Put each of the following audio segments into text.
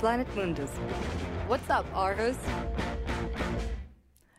Planet Mundus. What's up, Aarhus?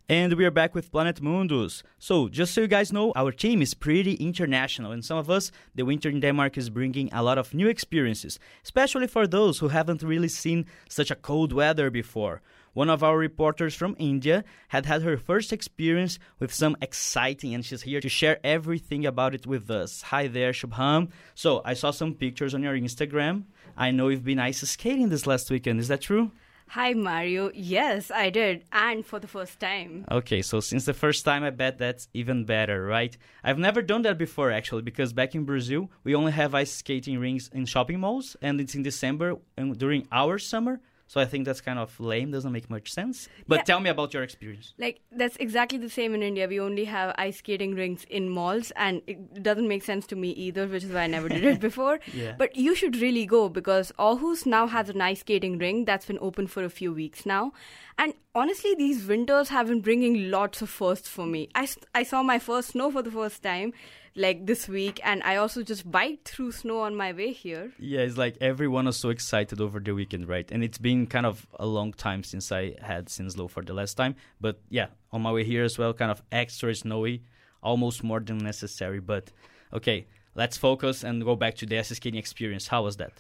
And we are back with Planet Mundus. So, just so you guys know, our team is pretty international, and some of us, the winter in Denmark is bringing a lot of new experiences, especially for those who haven't really seen such a cold weather before. One of our reporters from India had had her first experience with some exciting, and she's here to share everything about it with us. Hi there, Shubham. So, I saw some pictures on your Instagram. I know you've been ice skating this last weekend, is that true? Hi, Mario. Yes, I did, and for the first time. Okay, so since the first time, I bet that's even better, right? I've never done that before, actually, because back in Brazil, we only have ice skating rinks in shopping malls, and it's in December and during our summer. So I think that's kind of lame, doesn't make much sense. But Yeah. tell me about your experience. Like, that's exactly the same in India. We only have ice skating rinks in malls, and it doesn't make sense to me either, which is why I never did it before. Yeah. But you should really go because Aarhus now has an ice skating rink that's been open for a few weeks now. And honestly, these winters have been bringing lots of firsts for me. I, I saw my first snow for the first time, like this week, and I also just biked through snow on my way here. Yeah, it's like everyone was so excited over the weekend, right? And it's been kind of a long time since I had Sinslow for the last time. But yeah, on my way here as well, kind of extra snowy, almost more than necessary. But okay, let's focus and go back to the ice skating experience. How was that?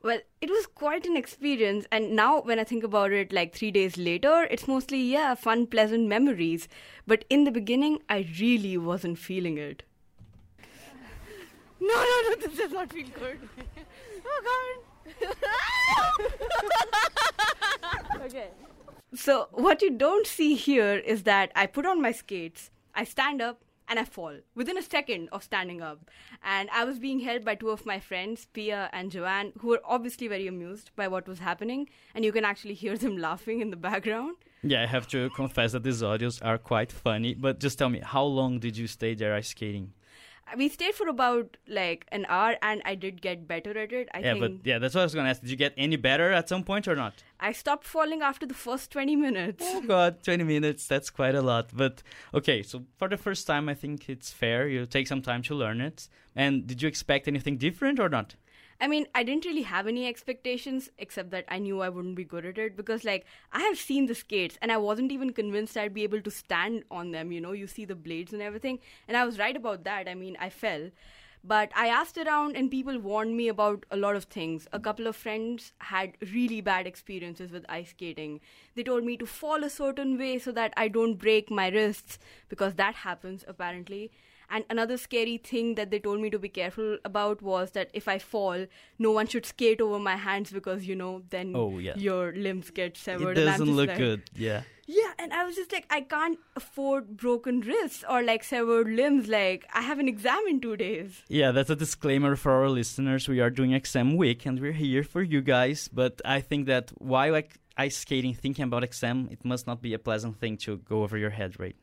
Well, it was quite an experience, and now when I think about it, like three days later, it's mostly, yeah, fun, pleasant memories. But in the beginning, I really wasn't feeling it. No, no, no, this does not feel good. oh, God. okay. So, what you don't see here is that I put on my skates, I stand up, and I fall within a second of standing up. And I was being held by two of my friends, Pia and Joanne, who were obviously very amused by what was happening. And you can actually hear them laughing in the background. Yeah, I have to confess that these audios are quite funny. But just tell me, how long did you stay there ice skating? We stayed for about like an hour, and I did get better at it. I yeah, think but yeah, that's what I was gonna ask. Did you get any better at some point or not? I stopped falling after the first 20 minutes. Oh god, 20 minutes, that's quite a lot. But okay, so for the first time, I think it's fair. You take some time to learn it. And did you expect anything different or not? I mean, I didn't really have any expectations except that I knew I wouldn't be good at it because, like, I have seen the skates and I wasn't even convinced I'd be able to stand on them. You know, you see the blades and everything. And I was right about that. I mean, I fell. But I asked around and people warned me about a lot of things. A couple of friends had really bad experiences with ice skating. They told me to fall a certain way so that I don't break my wrists because that happens apparently. And another scary thing that they told me to be careful about was that if I fall, no one should skate over my hands because you know then Oh, yeah. your limbs get severed. it doesn't look like- good. Yeah. Yeah, and I was just like, I can't afford broken wrists or like severed limbs. Like I have an exam in two days. Yeah, that's a disclaimer for our listeners. We are doing exam week and we're here for you guys. But I think that while like ice skating, thinking about exam, it must not be a pleasant thing to go over your head, right?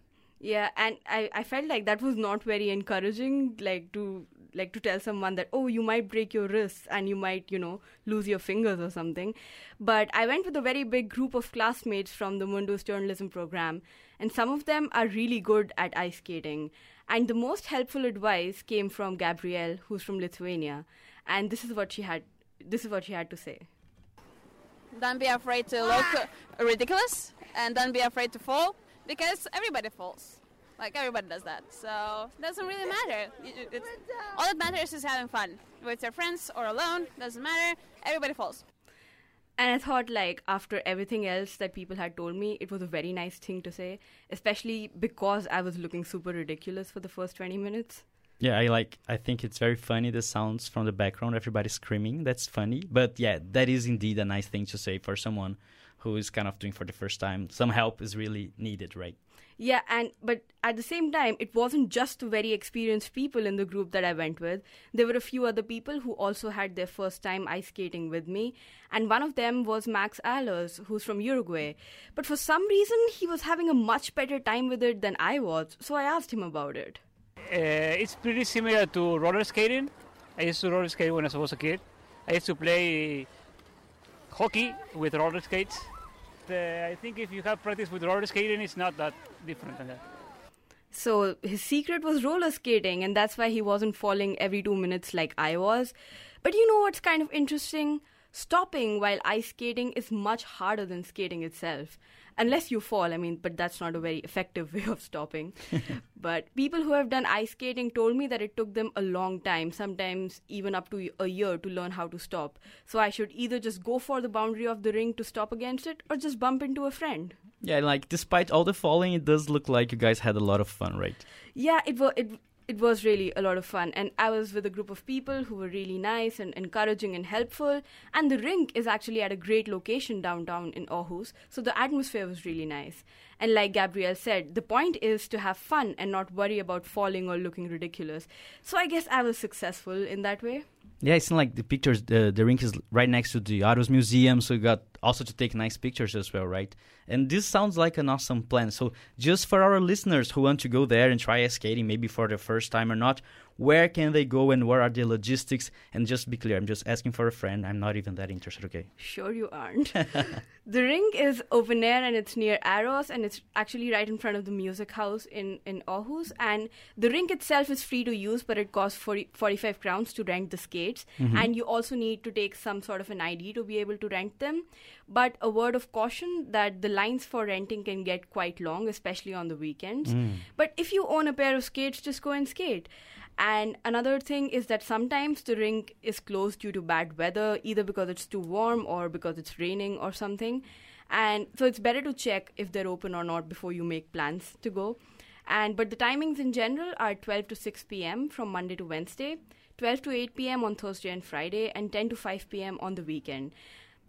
Yeah, and I, I felt like that was not very encouraging, like to like to tell someone that oh you might break your wrists and you might you know lose your fingers or something. But I went with a very big group of classmates from the Mundus journalism program, and some of them are really good at ice skating. And the most helpful advice came from Gabrielle, who's from Lithuania, and this is what she had. This is what she had to say. Don't be afraid to look ridiculous and don't be afraid to fall because everybody falls. Like everybody does that. So it doesn't really matter. It- it's- all that matters is having fun. With your friends or alone, doesn't matter. Everybody falls. And I thought, like, after everything else that people had told me, it was a very nice thing to say, especially because I was looking super ridiculous for the first 20 minutes. Yeah, I like. I think it's very funny the sounds from the background. Everybody screaming. That's funny. But yeah, that is indeed a nice thing to say for someone who is kind of doing for the first time. Some help is really needed, right? Yeah, and but at the same time, it wasn't just very experienced people in the group that I went with. There were a few other people who also had their first time ice skating with me, and one of them was Max Allers, who's from Uruguay. But for some reason, he was having a much better time with it than I was, so I asked him about it. Uh, it's pretty similar to roller skating. I used to roller skate when I was a kid. I used to play hockey with roller skates. Uh, I think if you have practice with roller skating, it's not that different than that. So his secret was roller skating, and that's why he wasn't falling every two minutes like I was. But you know what's kind of interesting? stopping while ice skating is much harder than skating itself unless you fall i mean but that's not a very effective way of stopping. But people who have done ice skating told me that it took them a long time sometimes even up to a year to learn how to stop. So i should either just go for the boundary of the ring to stop against it or just bump into a friend. Yeah like despite all the falling it does look like you guys had a lot of fun right? Yeah it was it it was really a lot of fun. And i was with a group of people who were really nice and encouraging and helpful. And the rink is actually at a great location downtown in aarhus. So the atmosphere was really nice. And like gabrielle said the point is to have fun and not worry about falling or looking ridiculous. So i guess i was successful in that way. Yeah, it's like the pictures, the, the rink is right next to the Aarhus Museum, so you got also to take nice pictures as well, right? And this sounds like an awesome plan. So, just for our listeners who want to go there and try skating, maybe for the first time or not, where can they go and where are the logistics? And just be clear, I'm just asking for a friend. I'm not even that interested, okay? Sure, you aren't. the ring is open air and it's near Aros and it's actually right in front of the music house in, in Aarhus. And the rink itself is free to use, but it costs 40, 45 crowns to rent the skates. Mm-hmm. And you also need to take some sort of an ID to be able to rent them. But a word of caution that the lines for renting can get quite long, especially on the weekends. Mm. But if you own a pair of skates, just go and skate. And another thing is that sometimes the rink is closed due to bad weather, either because it's too warm or because it's raining or something. And so it's better to check if they're open or not before you make plans to go. And but the timings in general are 12 to 6 p.m. from Monday to Wednesday, 12 to 8 p.m. on Thursday and Friday, and 10 to 5 p.m. on the weekend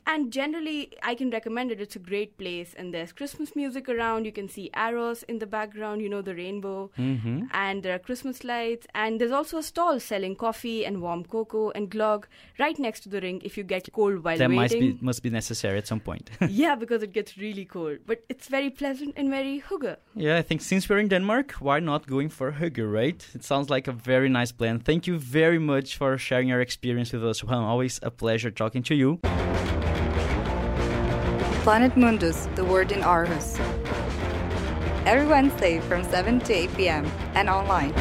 and generally i can recommend it. It's a great place and there's christmas music around. You can see Aros in the background you know the rainbow. Mm-hmm. and there are christmas lights. And there's also a stall selling coffee and warm cocoa and glögg right next to the ring if you get cold while that waiting must be must be necessary at some point. Yeah because it gets really cold. But it's very pleasant and very hygge. Yeah i think since we're in denmark why not going for hygge right? It sounds like a very nice plan. Thank you very much for sharing your experience with us. Well always a pleasure talking to you Planet Mundus, the word in Aarhus. Every Wednesday from 7 to 8 p.m. and online.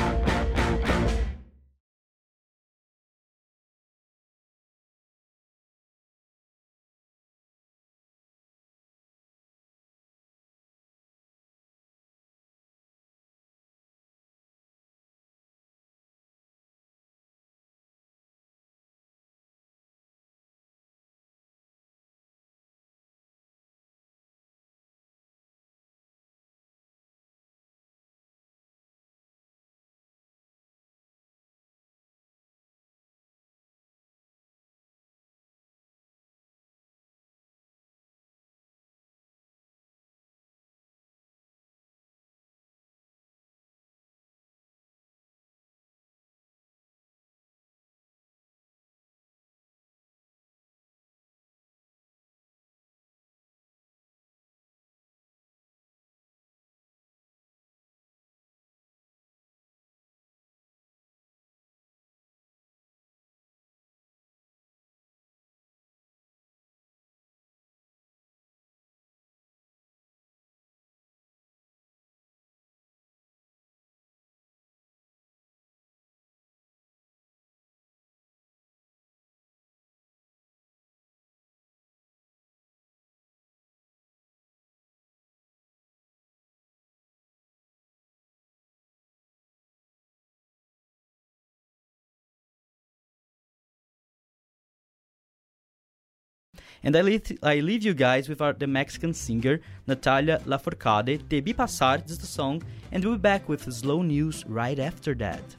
And I leave, I leave you guys with our, the Mexican singer Natalia Lafourcade. Te vi pasar is the song, and we'll be back with slow news right after that.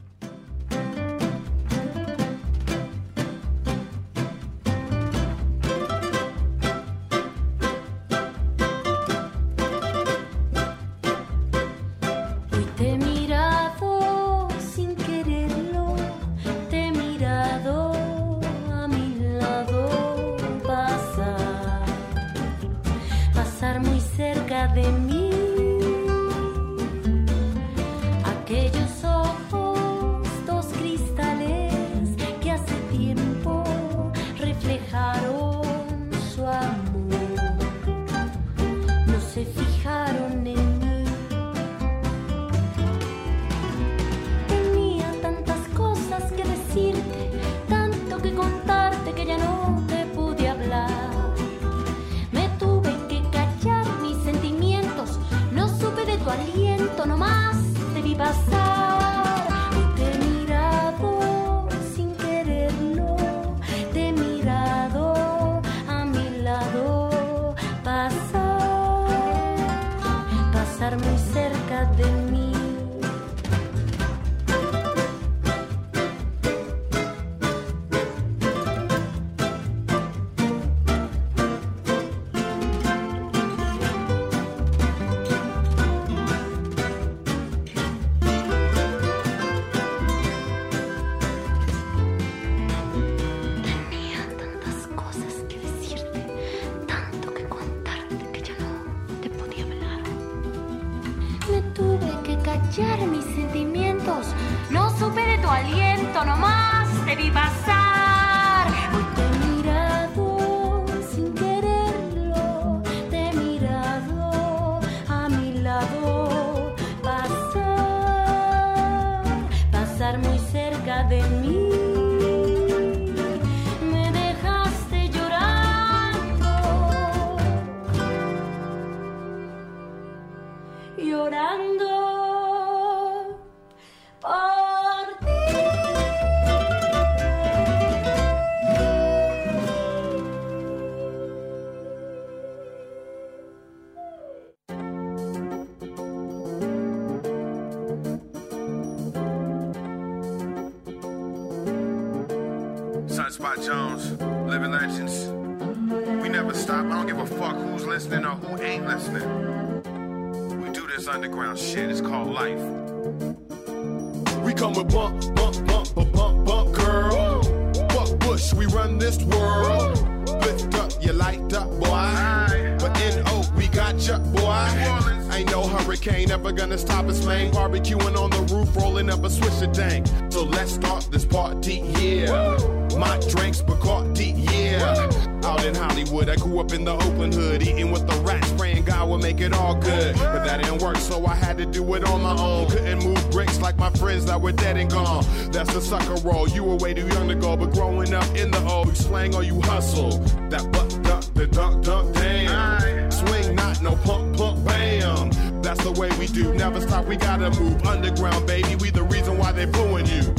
Let's start this party, yeah. My drinks, Bacardi, yeah. Out in Hollywood, I grew up in the Oakland hood, eating with the rats, praying God would make it all good. But that didn't work, so I had to do it on my own. Couldn't move bricks like my friends that were dead and gone. That's a sucker roll. You were way too young to go, but growing up in the O, you slang or you hustle. That butt dunk, the dunk dunk, damn. Swing not, no pump pump, bam. That's the way we do. Never stop, we gotta move underground, baby. We the reason why they booing you.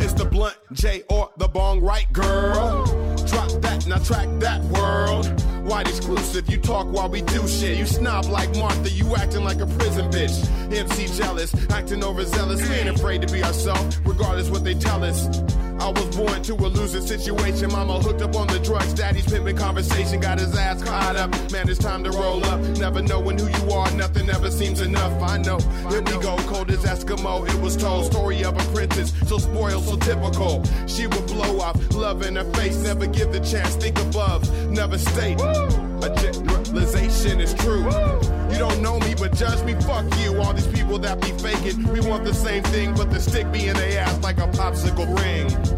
It's the blunt J or the bong right girl. Drop that, now track that world. White exclusive, you talk while we do shit. You snob like Martha, you acting like a prison bitch. MC jealous, acting overzealous. We ain't afraid to be ourselves, regardless what they tell us. I was born to a losing situation. Mama hooked up on the drugs. Daddy's pimping conversation. Got his ass caught up. Man, it's time to roll up. Never knowing who you are. Nothing ever seems enough. I know. Here we go. Cold as Eskimo. It was told. Story of a princess. So spoiled, so typical. She would blow off. Love in her face. Never give the chance. Think above. Never state. A generalization is true. You don't know me, but judge me. Fuck you. All these people that be faking. We want the same thing, but the stick be in their ass like a popsicle ring.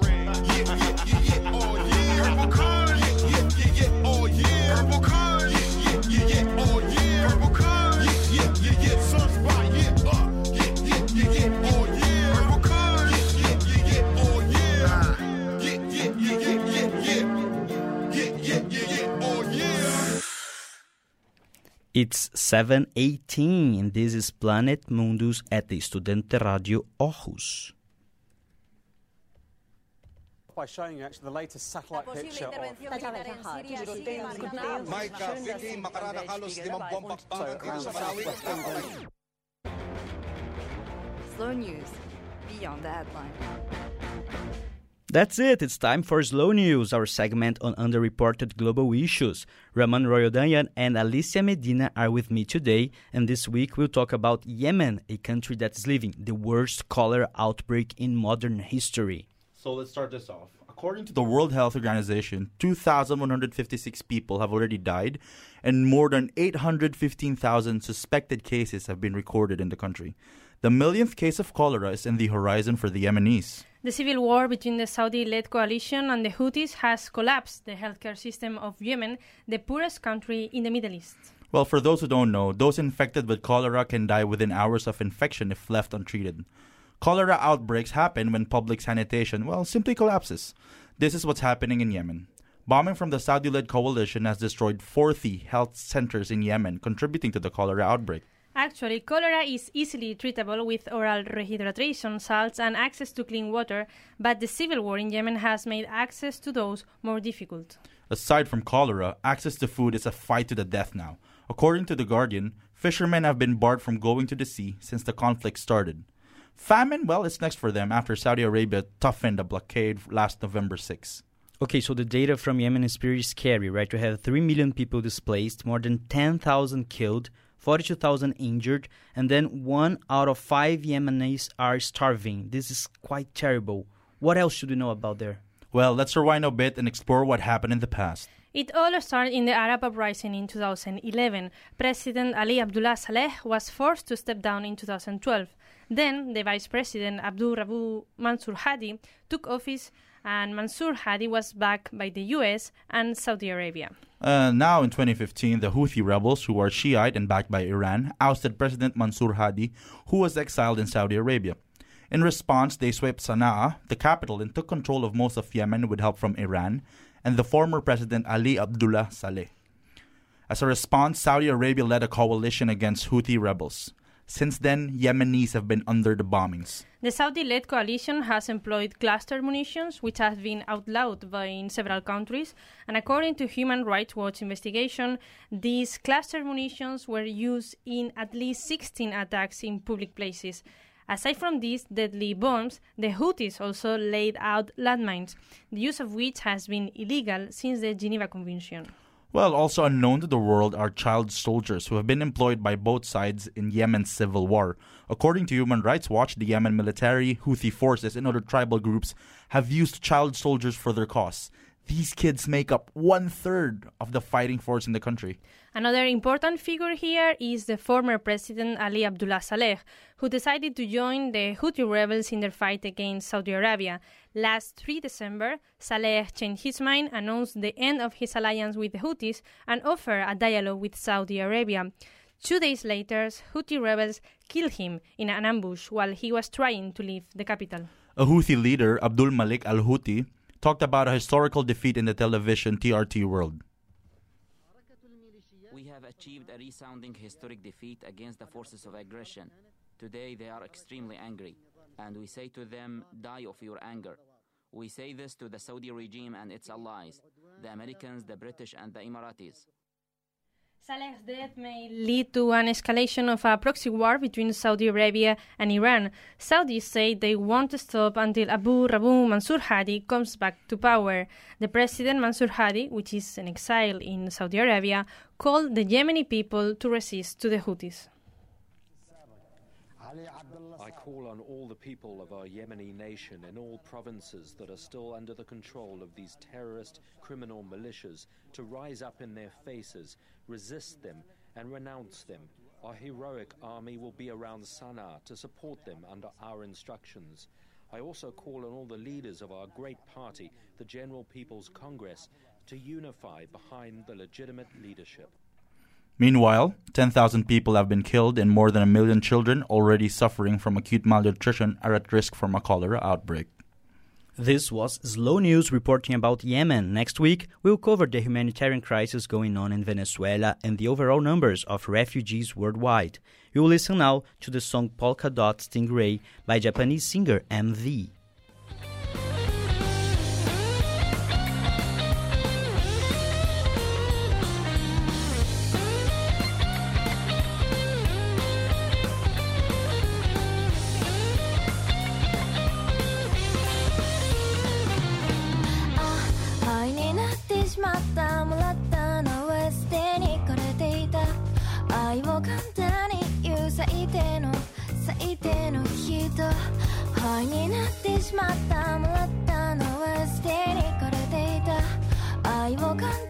It's 7.18 and this is Planet Mundus at the Studente Radio Aarhus. by showing you actually the latest satellite picture of 大 Micah, Vicky, makarana halos limang buwang bakbakan dito sa Malawi. Slow news beyond the headline. That's it. It's time for Slow News, our segment on underreported global issues. Raman Royodanyan and Alicia Medina are with me today, and this week we'll talk about Yemen, a country that is living the worst cholera outbreak in modern history. So let's start this off. According to the World Health Organization, 2,156 people have already died, and more than 815,000 suspected cases have been recorded in the country. The millionth case of cholera is in the horizon for the Yemenis. The civil war between the Saudi led coalition and the Houthis has collapsed the healthcare system of Yemen, the poorest country in the Middle East. Well, for those who don't know, those infected with cholera can die within hours of infection if left untreated. Cholera outbreaks happen when public sanitation, well, simply collapses. This is what's happening in Yemen. Bombing from the Saudi led coalition has destroyed 40 health centers in Yemen, contributing to the cholera outbreak. Actually, cholera is easily treatable with oral rehydration salts and access to clean water, but the civil war in Yemen has made access to those more difficult. Aside from cholera, access to food is a fight to the death now. According to The Guardian, fishermen have been barred from going to the sea since the conflict started. Famine, well, it's next for them after Saudi Arabia toughened the blockade last November 6. Okay, so the data from Yemen is pretty scary, right? We have 3 million people displaced, more than 10,000 killed, 42,000 injured, and then one out of five Yemenis are starving. This is quite terrible. What else should we know about there? Well, let's rewind a bit and explore what happened in the past. It all started in the Arab uprising in 2011. President Ali Abdullah Saleh was forced to step down in 2012. Then the vice president Abdul Rabu Mansur Hadi took office, and Mansur Hadi was backed by the US and Saudi Arabia. Uh, now, in 2015, the Houthi rebels, who are Shiite and backed by Iran, ousted President Mansur Hadi, who was exiled in Saudi Arabia. In response, they swept Sana'a, the capital, and took control of most of Yemen with help from Iran and the former President Ali Abdullah Saleh. As a response, Saudi Arabia led a coalition against Houthi rebels. Since then, Yemenis have been under the bombings. The Saudi led coalition has employed cluster munitions, which have been outlawed by in several countries. And according to Human Rights Watch investigation, these cluster munitions were used in at least 16 attacks in public places. Aside from these deadly bombs, the Houthis also laid out landmines, the use of which has been illegal since the Geneva Convention. Well, also unknown to the world are child soldiers who have been employed by both sides in Yemen's civil war. According to Human Rights Watch, the Yemen military, Houthi forces, and other tribal groups have used child soldiers for their cause. These kids make up one third of the fighting force in the country. Another important figure here is the former president Ali Abdullah Saleh, who decided to join the Houthi rebels in their fight against Saudi Arabia. Last 3 December, Saleh changed his mind, announced the end of his alliance with the Houthis, and offered a dialogue with Saudi Arabia. Two days later, Houthi rebels killed him in an ambush while he was trying to leave the capital. A Houthi leader, Abdul Malik al Houthi, talked about a historical defeat in the television TRT world. We have achieved a resounding historic defeat against the forces of aggression. Today they are extremely angry, and we say to them, Die of your anger. We say this to the Saudi regime and its allies, the Americans, the British, and the Emiratis. Saleh's death may lead to an escalation of a proxy war between Saudi Arabia and Iran. Saudis say they won't stop until Abu Rabu Mansur Hadi comes back to power. The president Mansur Hadi, which is in exile in Saudi Arabia, called the Yemeni people to resist to the Houthis. I call on all the people of our Yemeni nation in all provinces that are still under the control of these terrorist criminal militias to rise up in their faces, resist them, and renounce them. Our heroic army will be around Sana'a to support them under our instructions. I also call on all the leaders of our great party, the General People's Congress, to unify behind the legitimate leadership. Meanwhile, 10,000 people have been killed and more than a million children already suffering from acute malnutrition are at risk from a cholera outbreak. This was Slow News reporting about Yemen. Next week, we'll cover the humanitarian crisis going on in Venezuela and the overall numbers of refugees worldwide. You will listen now to the song Polka Dot Stingray by Japanese singer MV. 灰になってしまった。もらったのは捨てに枯れていた。愛を感じ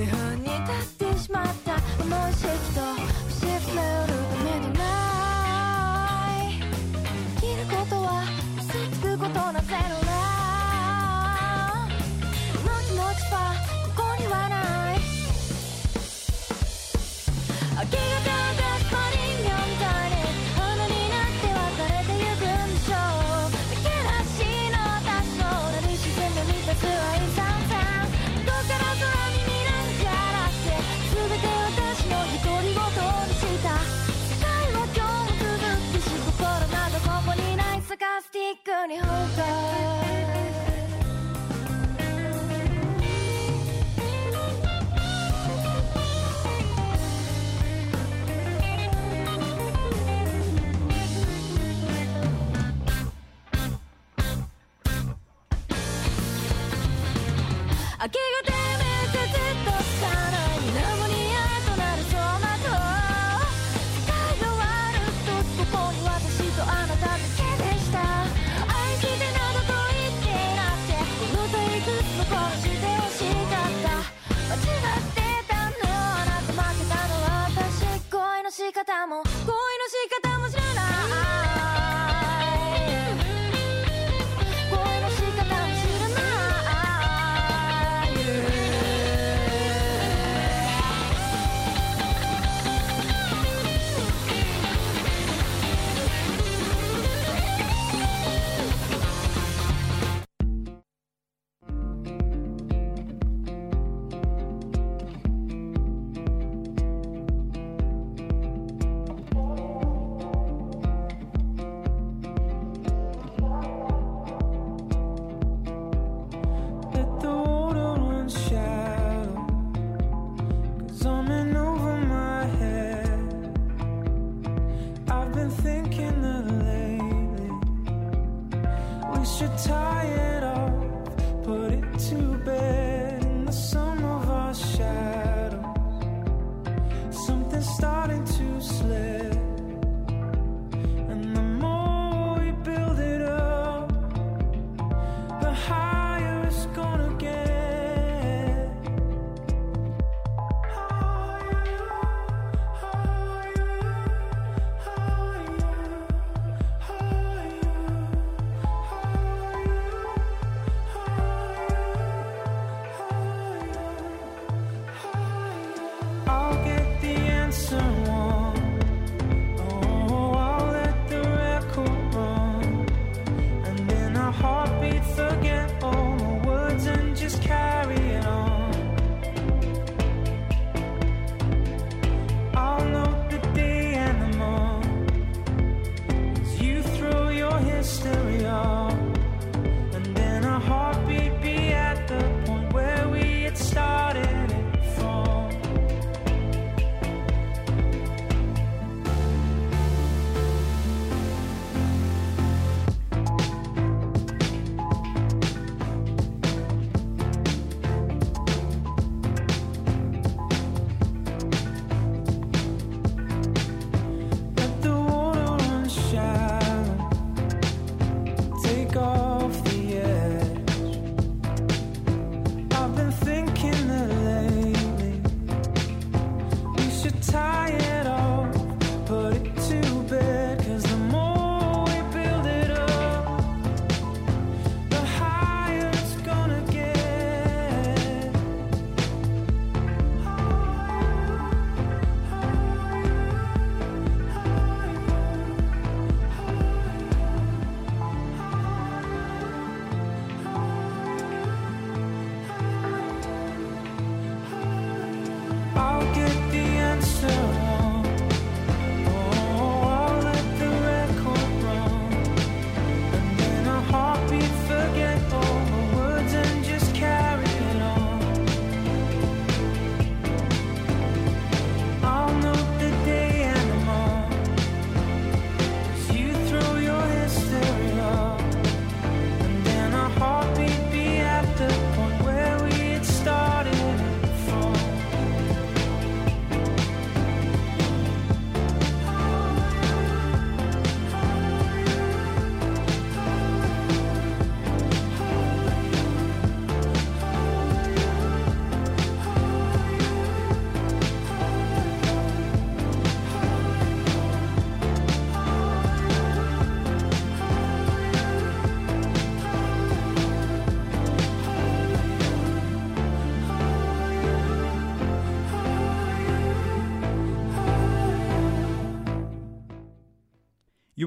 Nihon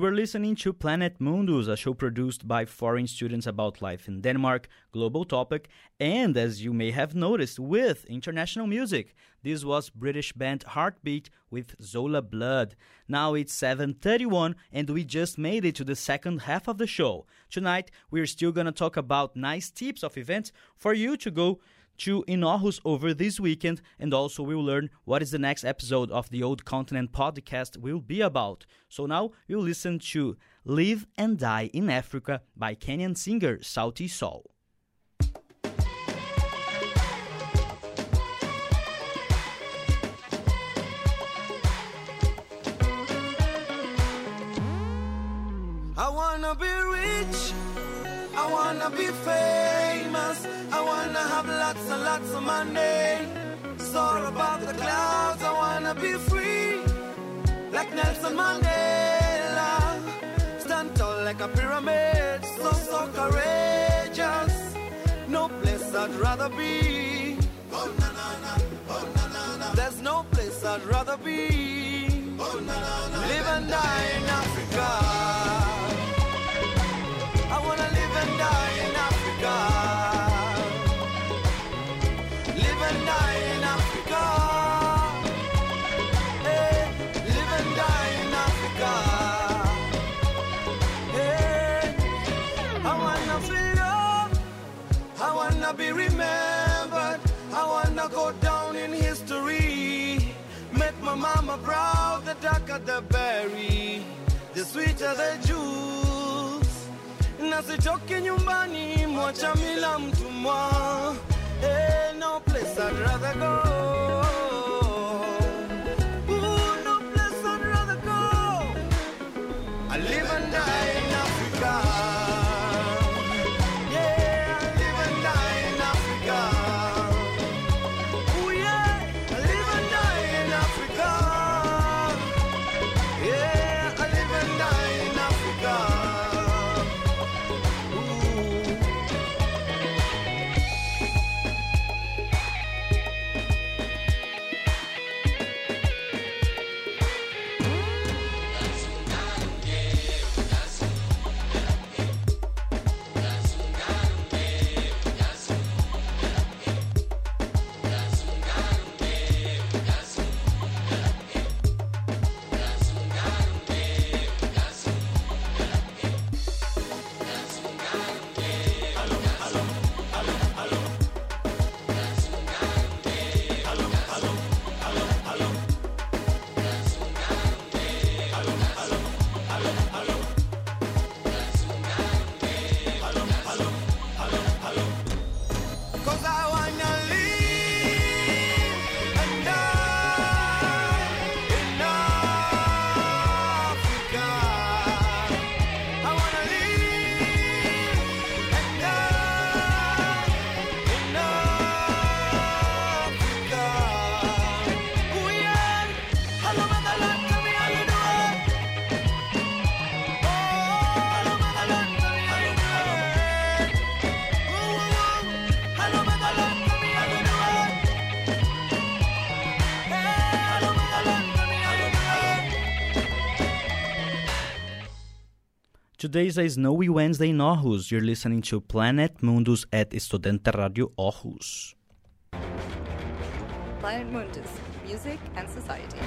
were listening to Planet Mundus, a show produced by foreign students about life in Denmark, global topic, and as you may have noticed, with international music. This was British band Heartbeat with Zola Blood. Now it's 7:31 and we just made it to the second half of the show. Tonight we're still going to talk about nice tips of events for you to go to in Aarhus over this weekend, and also we'll learn what is the next episode of the Old Continent podcast will be about. So now we'll listen to Live and Die in Africa by Kenyan singer Sauti Sol. I wanna be rich. I wanna be famous. I wanna have lots and lots of money. Soar above the clouds. I wanna be free. like Nelson Mandela. Stand tall like a pyramid, so so courageous. No place I'd rather be. Oh, na, na, na. Oh, na, na, na. There's no place I'd rather be. Oh, na, na, na. Live and die in Africa. Mama proud, the darker the berry, the sweeter the juice. Nasitoke nyumbani, mwacha mila mtumwa. Hey, eh, no place I'd rather go. Today is a snowy Wednesday in Aarhus. You're listening to Planet Mundus at Studente Radio Aarhus. Planet Mundus, music and society.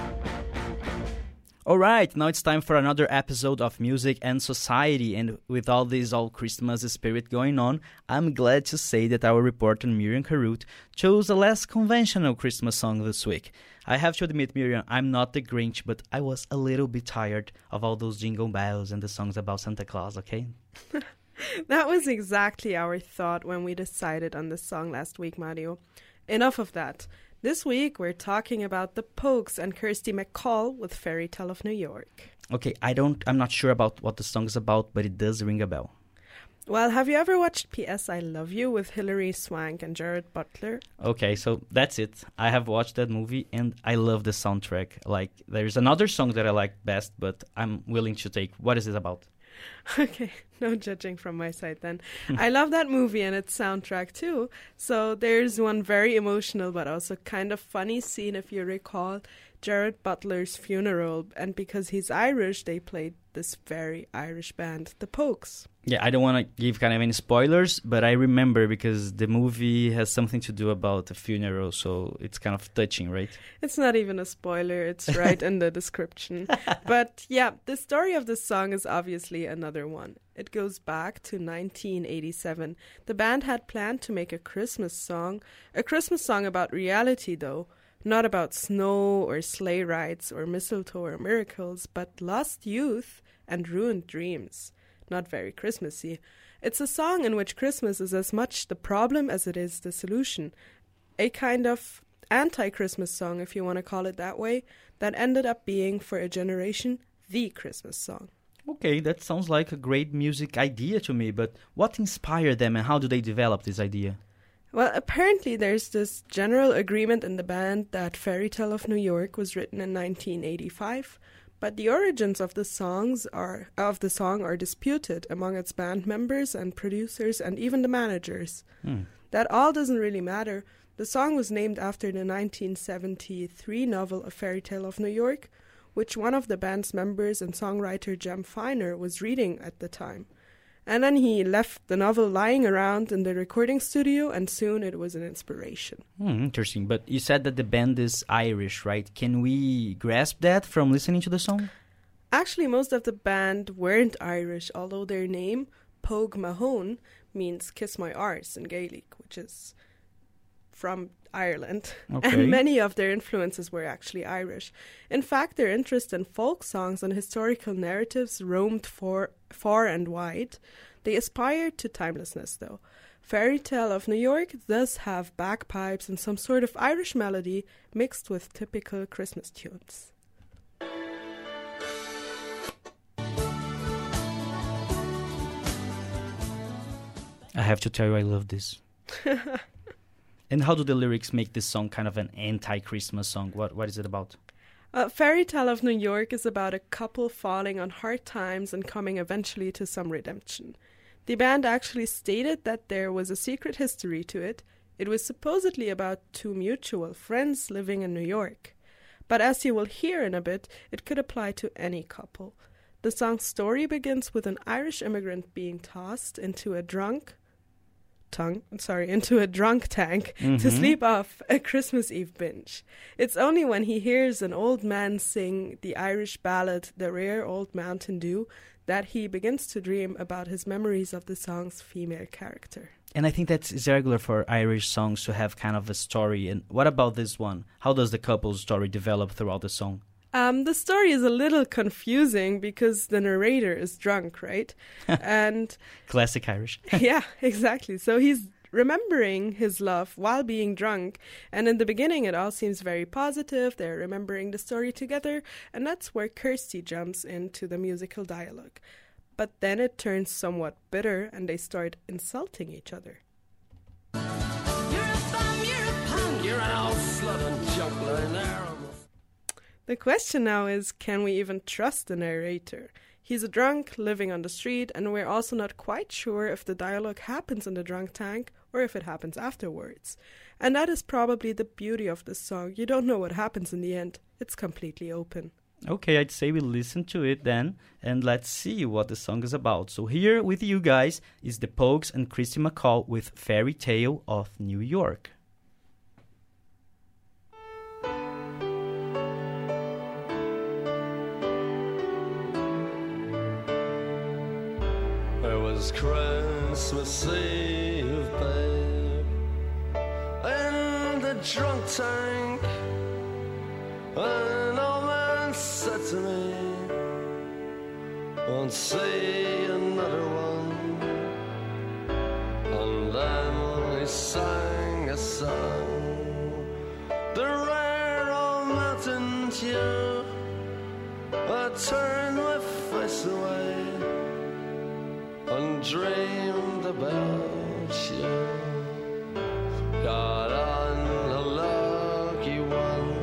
All right, now it's time for another episode of Music and Society. And with all this all Christmas spirit going on, I'm glad to say that our reporter Miriam Carut chose a less conventional Christmas song this week. I have to admit, Miriam, I'm not the Grinch, but I was a little bit tired of all those jingle bells and the songs about Santa Claus, okay? That was exactly our thought when we decided on this song last week, Mario. Enough of that. This week we're talking about the Pogues and Kirsty MacColl with Fairy Tale of New York. Okay, I don't I'm not sure about what the song is about, but it does ring a bell. Well, have you ever watched P.S. I Love You with Hilary Swank and Gerard Butler? Okay, so that's it. I have watched that movie and I love the soundtrack. Like there's another song that I like best, but I'm willing to take. What is it about? Okay, no judging from my side then. Hmm. I love that movie and its soundtrack too. So there's one very emotional but also kind of funny scene if you recall Gerard Butler's funeral and because he's Irish they played this very Irish band, The Pogues. Yeah, I don't want to give kind of any spoilers, but I remember because the movie has something to do about a funeral, so it's kind of touching, right? It's not even a spoiler, it's right in the description. But yeah, the story of this song is obviously another one. It goes back to 1987. The band had planned to make a Christmas song, a Christmas song about reality though, not about snow or sleigh rides or mistletoe or miracles, but lost youth and ruined dreams. Not very Christmassy. It's a song in which Christmas is as much the problem as it is the solution. A kind of anti Christmas song, if you want to call it that way, that ended up being, for a generation, the Christmas song. Okay, that sounds like a great music idea to me, but what inspired them and how do they develop this idea? Well, apparently there's this general agreement in the band that Fairy Tale of New York was written in 1985, But the origins of the songs are of the song are disputed among its band members and producers and even the managers. Hmm. That all doesn't really matter. The song was named after the 1973 novel A Fairy Tale of New York, which one of the band's members and songwriter Jem Finer was reading at the time. And then he left the novel lying around in the recording studio, and soon it was an inspiration. Hmm, interesting. But you said that the band is Irish, right? Can we grasp that from listening to the song? Actually, most of the band weren't Irish, although their name, Pogue Mahone, means kiss my arse in Gaelic, which is from Ireland. Okay. And many of their influences were actually Irish. In fact, their interest in folk songs and historical narratives roamed for, far and wide. They aspired to timelessness, though. Fairy Tale of New York does have bagpipes and some sort of Irish melody mixed with typical Christmas tunes. I have to tell you, I love this. and how do the lyrics make this song kind of an anti-Christmas song? What What is it about? Uh, Fairy Tale of New York is about a couple falling on hard times and coming eventually to some redemption. The band actually stated that there was a secret history to it. It was supposedly about two mutual friends living in New York. But as you will hear in a bit, it could apply to any couple. The song's story begins with an Irish immigrant being tossed into a drunk tongue sorry into a drunk tank to Mhm. sleep off a Christmas Eve binge. It's only when he hears an old man sing the Irish ballad The Rare Old Mountain Dew that he begins to dream about his memories of the song's female character. And I think that's is regular for Irish songs to have kind of a story. And what about this one? How does the couple's story develop throughout the song? Um, the story is a little confusing because the narrator is drunk, right? and Classic Irish. yeah, exactly. So he's remembering his love while being drunk. And in the beginning, it all seems very positive. They're remembering the story together. And that's where Kirsty jumps into the musical dialogue. But then it turns somewhat bitter and they start insulting each other. You're an old The question now is can we even trust the narrator? He's a drunk living on the street, and we're also not quite sure if the dialogue happens in the drunk tank or if it happens afterwards. And that is probably the beauty of this song. You don't know what happens in the end, it's completely open. Okay, I'd say we listen to it then, and let's see what the song is about. So here with you guys is the Pogues and Kirsty MacColl with Fairy Tale of New York. Was Christmas Eve, babe, in the drunk tank. An old man said to me, Won't see another one. And then he sang a song, the rare old mountain dew. I turned dreamed about you. Got on a lucky one,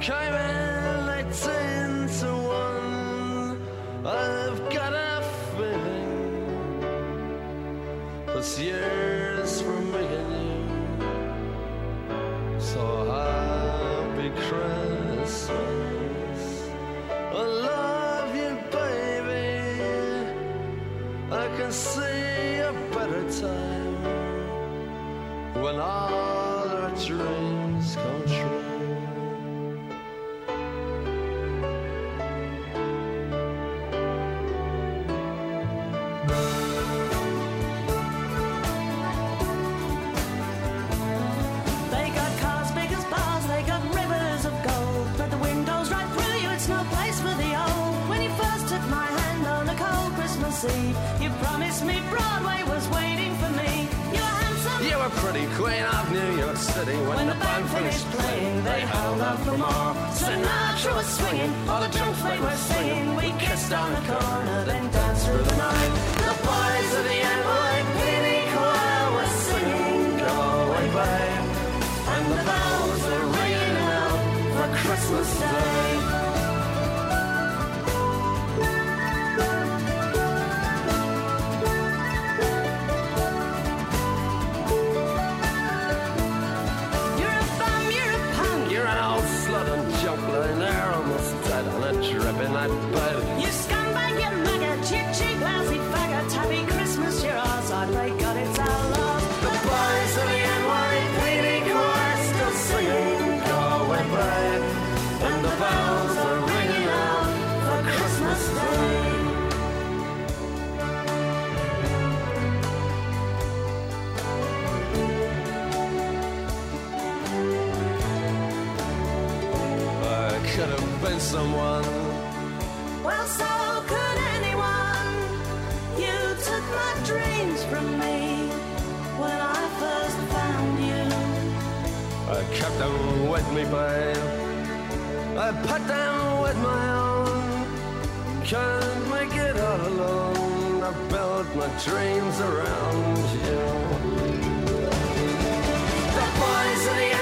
came in eighteen to one. I've got a feeling this year's when all our dreams come true. They got cars big as bars, they got rivers of gold. But the windows right through you, it's no Pretty queen of New York City when, When the band finished playing. They held out for more. Sinatra was swinging, all the drunks they were singing. We kissed on the corner, then danced through the night. The boys of the NYPD choir were singing, Go away, babe. And the bells were ringing out for Christmas Day. Someone. Well, so could anyone. You took my dreams from me when I first found you. I kept them with me, babe. I put them with my own. Can't make it all alone. I built my dreams around you. The boys of the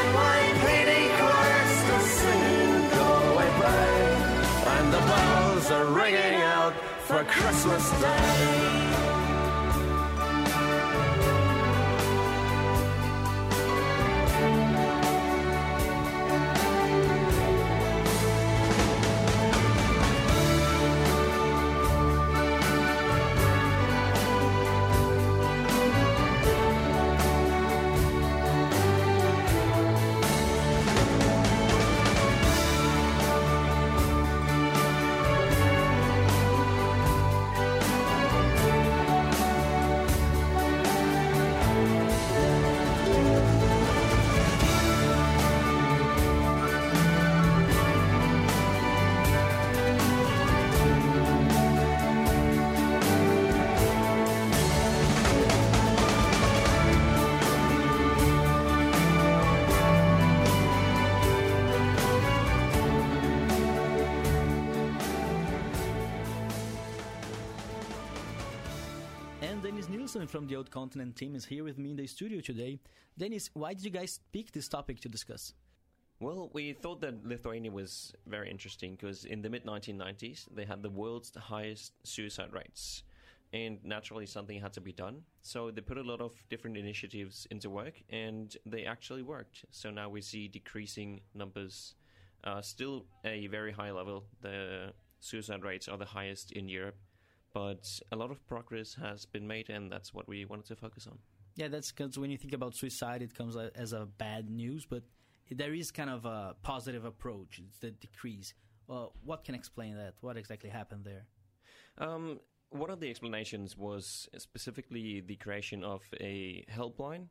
ringing out for Christmas Day. Nielsen from the Old Continent team is here with me in the studio today. Dennis, why did you guys pick this topic to discuss? Well, we thought that Lithuania was very interesting because in the mid 1990s they had the world's highest suicide rates. And naturally, something had to be done. So they put a lot of different initiatives into work, and they actually worked. So now we see decreasing numbers, uh, still a very high level. The suicide rates are the highest in Europe, but a lot of progress has been made, and that's what we wanted to focus on. Yeah, that's because when you think about suicide, it comes as a bad news, but there is kind of a positive approach. It's the decrease. What can explain that? What exactly happened there? Um, one of the explanations was specifically the creation of a helpline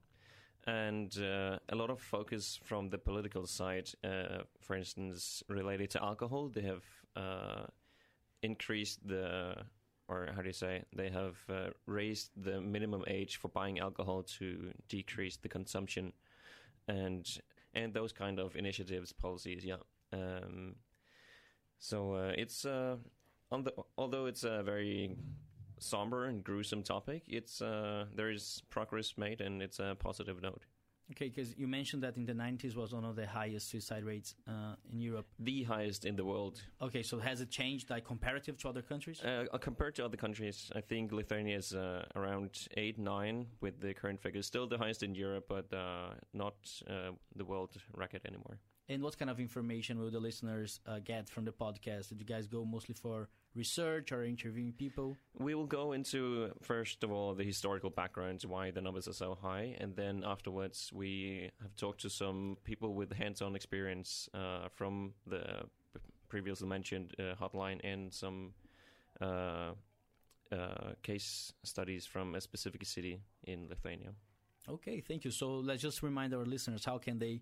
and uh, a lot of focus from the political side, uh, for instance, related to alcohol. They have uh, increased the, or how do you say, they have uh, raised the minimum age for buying alcohol to decrease the consumption, and and those kind of initiatives, policies. Yeah. Um, so uh, it's uh, on the although it's a very somber and gruesome topic, it's uh, there is progress made and it's a positive note. Okay, because you mentioned that in the 90s was one of the highest suicide rates uh, in Europe. The highest in the world. Okay, so has it changed, like comparative to other countries? Uh, uh, compared to other countries, I think Lithuania is uh, around eight, nine with the current figures. Still the highest in Europe, but uh, not uh, the world record anymore. And what kind of information will the listeners uh, get from the podcast? Did you guys go mostly for research or interviewing people? We will go into, first of all, the historical background, why the numbers are so high, and then afterwards we have talked to some people with hands-on experience uh, from the previously mentioned uh, hotline and some uh, uh, case studies from a specific city in Lithuania. Okay, thank you. So let's just remind our listeners how can they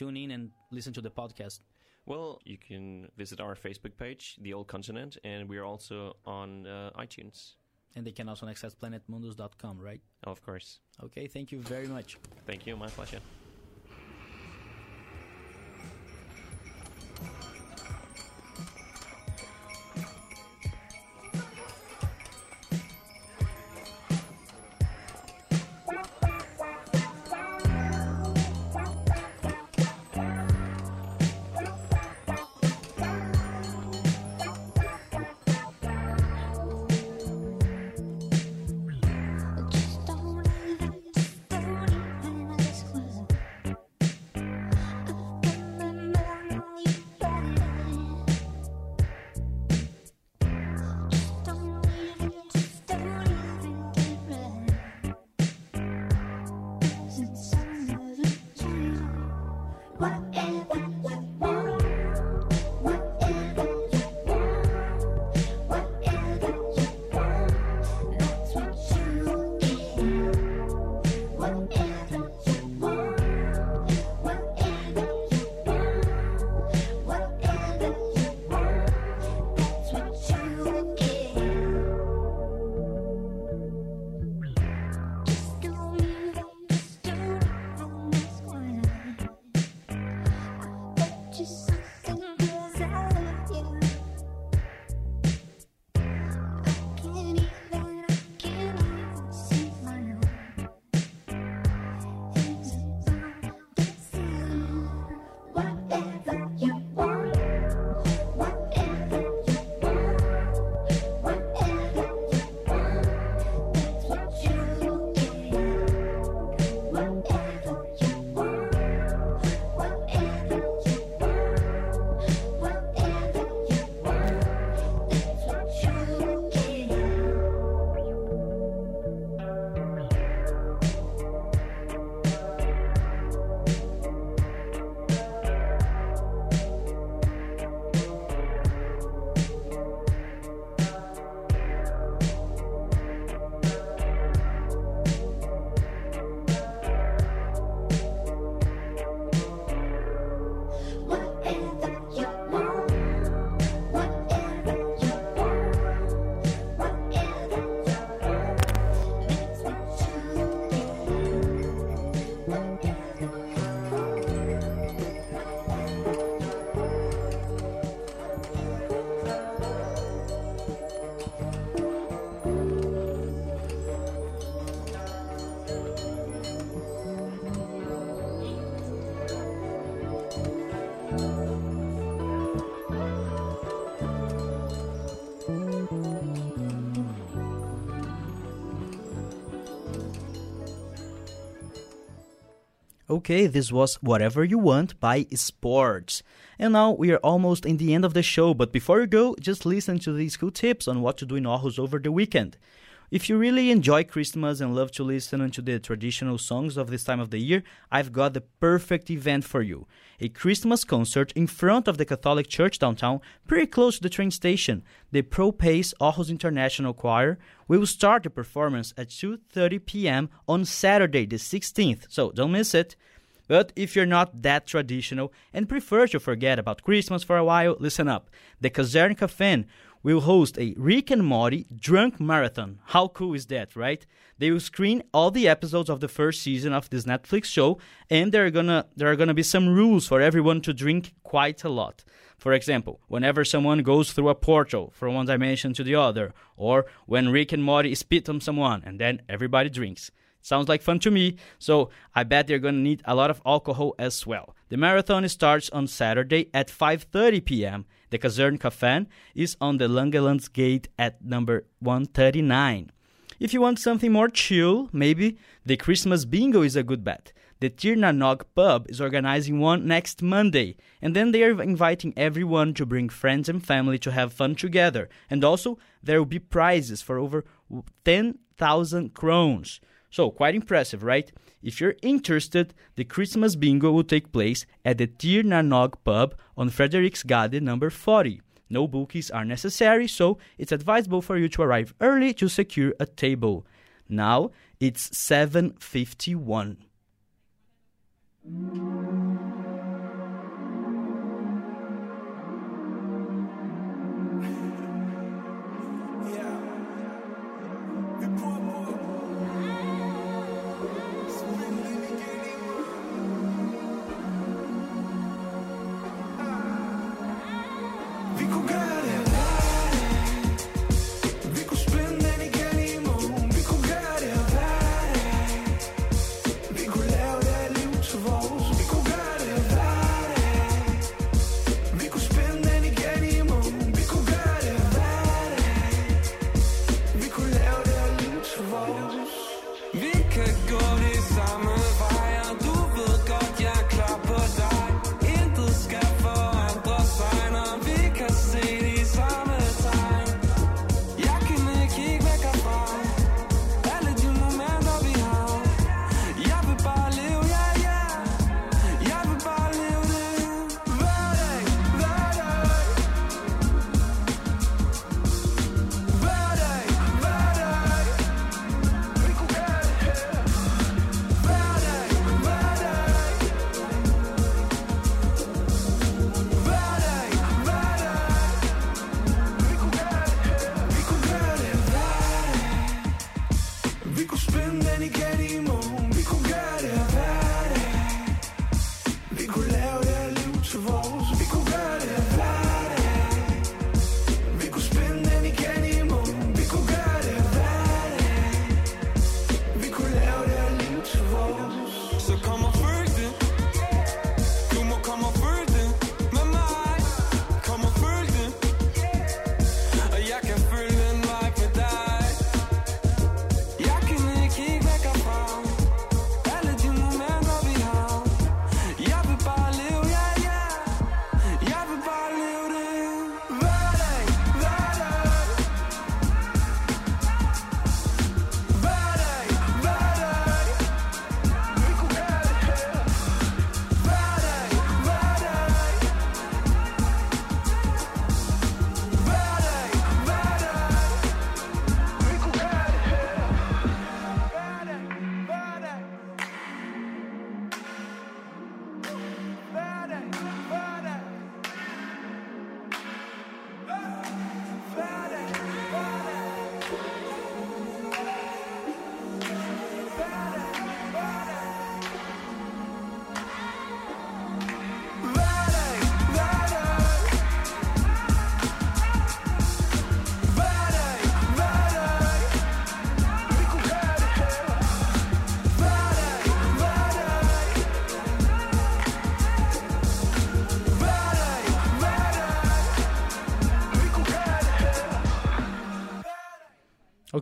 tune in and listen to the podcast? Well, you can visit our Facebook page, The Old Continent, and we are also on uh, iTunes. And they can also access planetmundus.com, right? Of course. Okay, thank you very much. Thank you, my pleasure. Okay, this was Whatever You Want by Sports. And now we are almost in the end of the show, but before you go, just listen to these cool tips on what to do in Aarhus over the weekend. If you really enjoy Christmas and love to listen to the traditional songs of this time of the year, I've got the perfect event for you. A Christmas concert in front of the Catholic Church downtown, pretty close to the train station. The Pro Pace Aarhus International Choir will start the performance at 2:30 p.m. on Saturday the 16th, so don't miss it. But if you're not that traditional and prefer to forget about Christmas for a while, listen up. The Kazerne Café will host a Rick and Morty drunk marathon. How cool is that, right? They will screen all the episodes of the first season of this Netflix show, and there are gonna there are gonna be some rules for everyone to drink quite a lot. For example, whenever someone goes through a portal from one dimension to the other, or when Rick and Morty spit on someone, and then everybody drinks. Sounds like fun to me, so I bet they're gonna need a lot of alcohol as well. The marathon starts on Saturday at 5:30 p.m. The Kazerne Café is on the Langelandsgade at number 139. If you want something more chill, maybe the Christmas bingo is a good bet. The Tirnanog pub is organizing one next Monday, and then they are inviting everyone to bring friends and family to have fun together. And also, there will be prizes for over 10,000 crowns. So, quite impressive, right? If you're interested, the Christmas bingo will take place at the Tirnanog pub on Frederiksgade number 40. No bookies are necessary, so it's advisable for you to arrive early to secure a table. Now it's 7:51.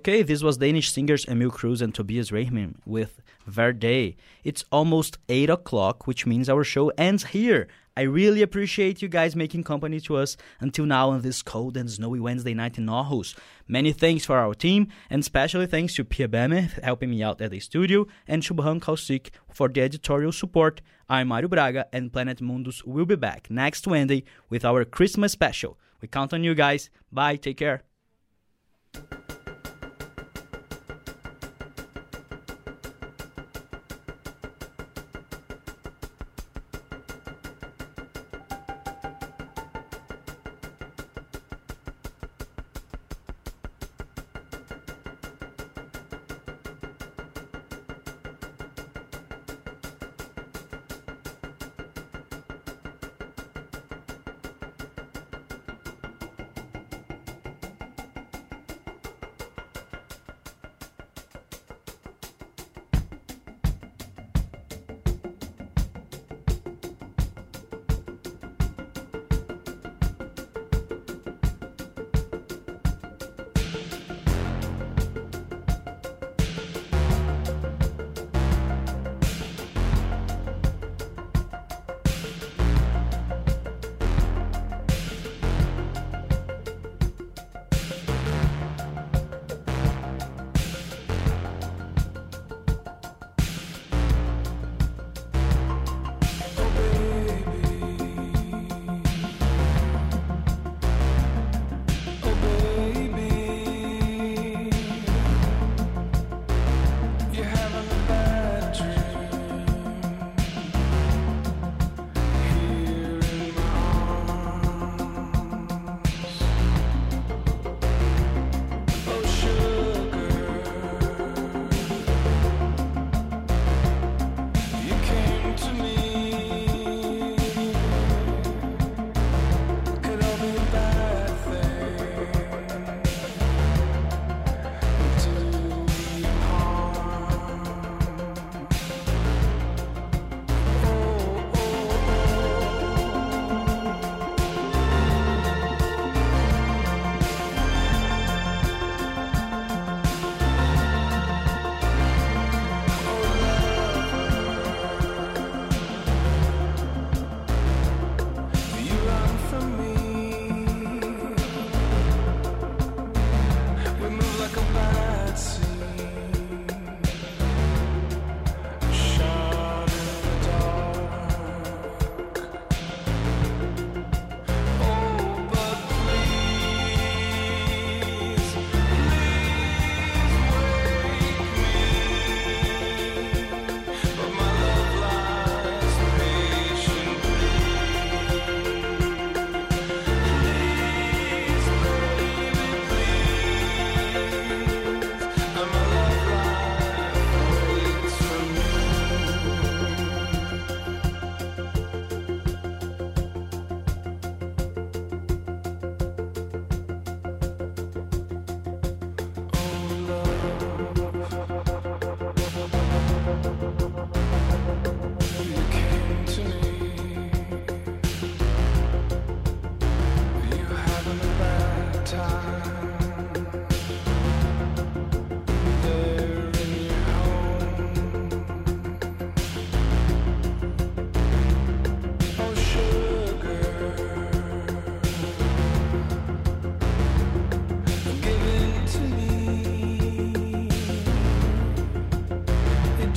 Okay, this was Danish singers Emil Cruz and Tobias Rahman with Verde. It's almost 8 o'clock, which means our show ends here. I really appreciate you guys making company to us until now on this cold and snowy Wednesday night in Aarhus. Many thanks for our team, and especially thanks to Pia Beme helping me out at the studio, and Shubham Kausik for the editorial support. I'm Mario Braga, and Planet Mundus will be back next Wednesday with our Christmas special. We count on you guys. Bye, take care.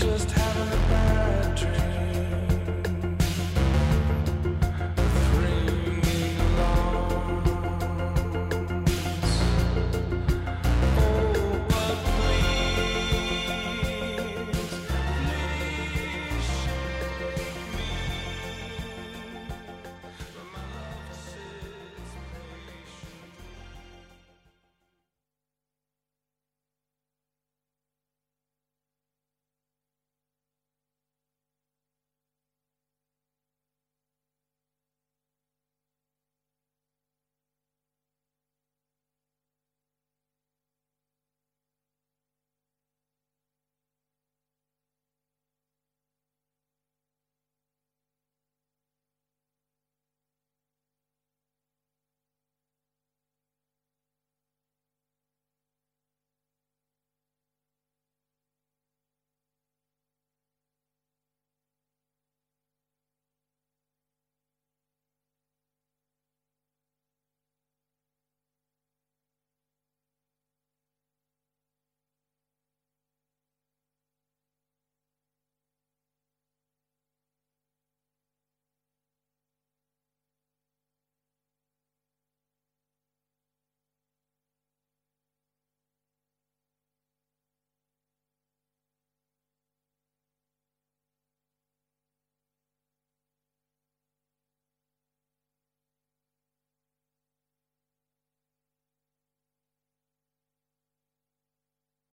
just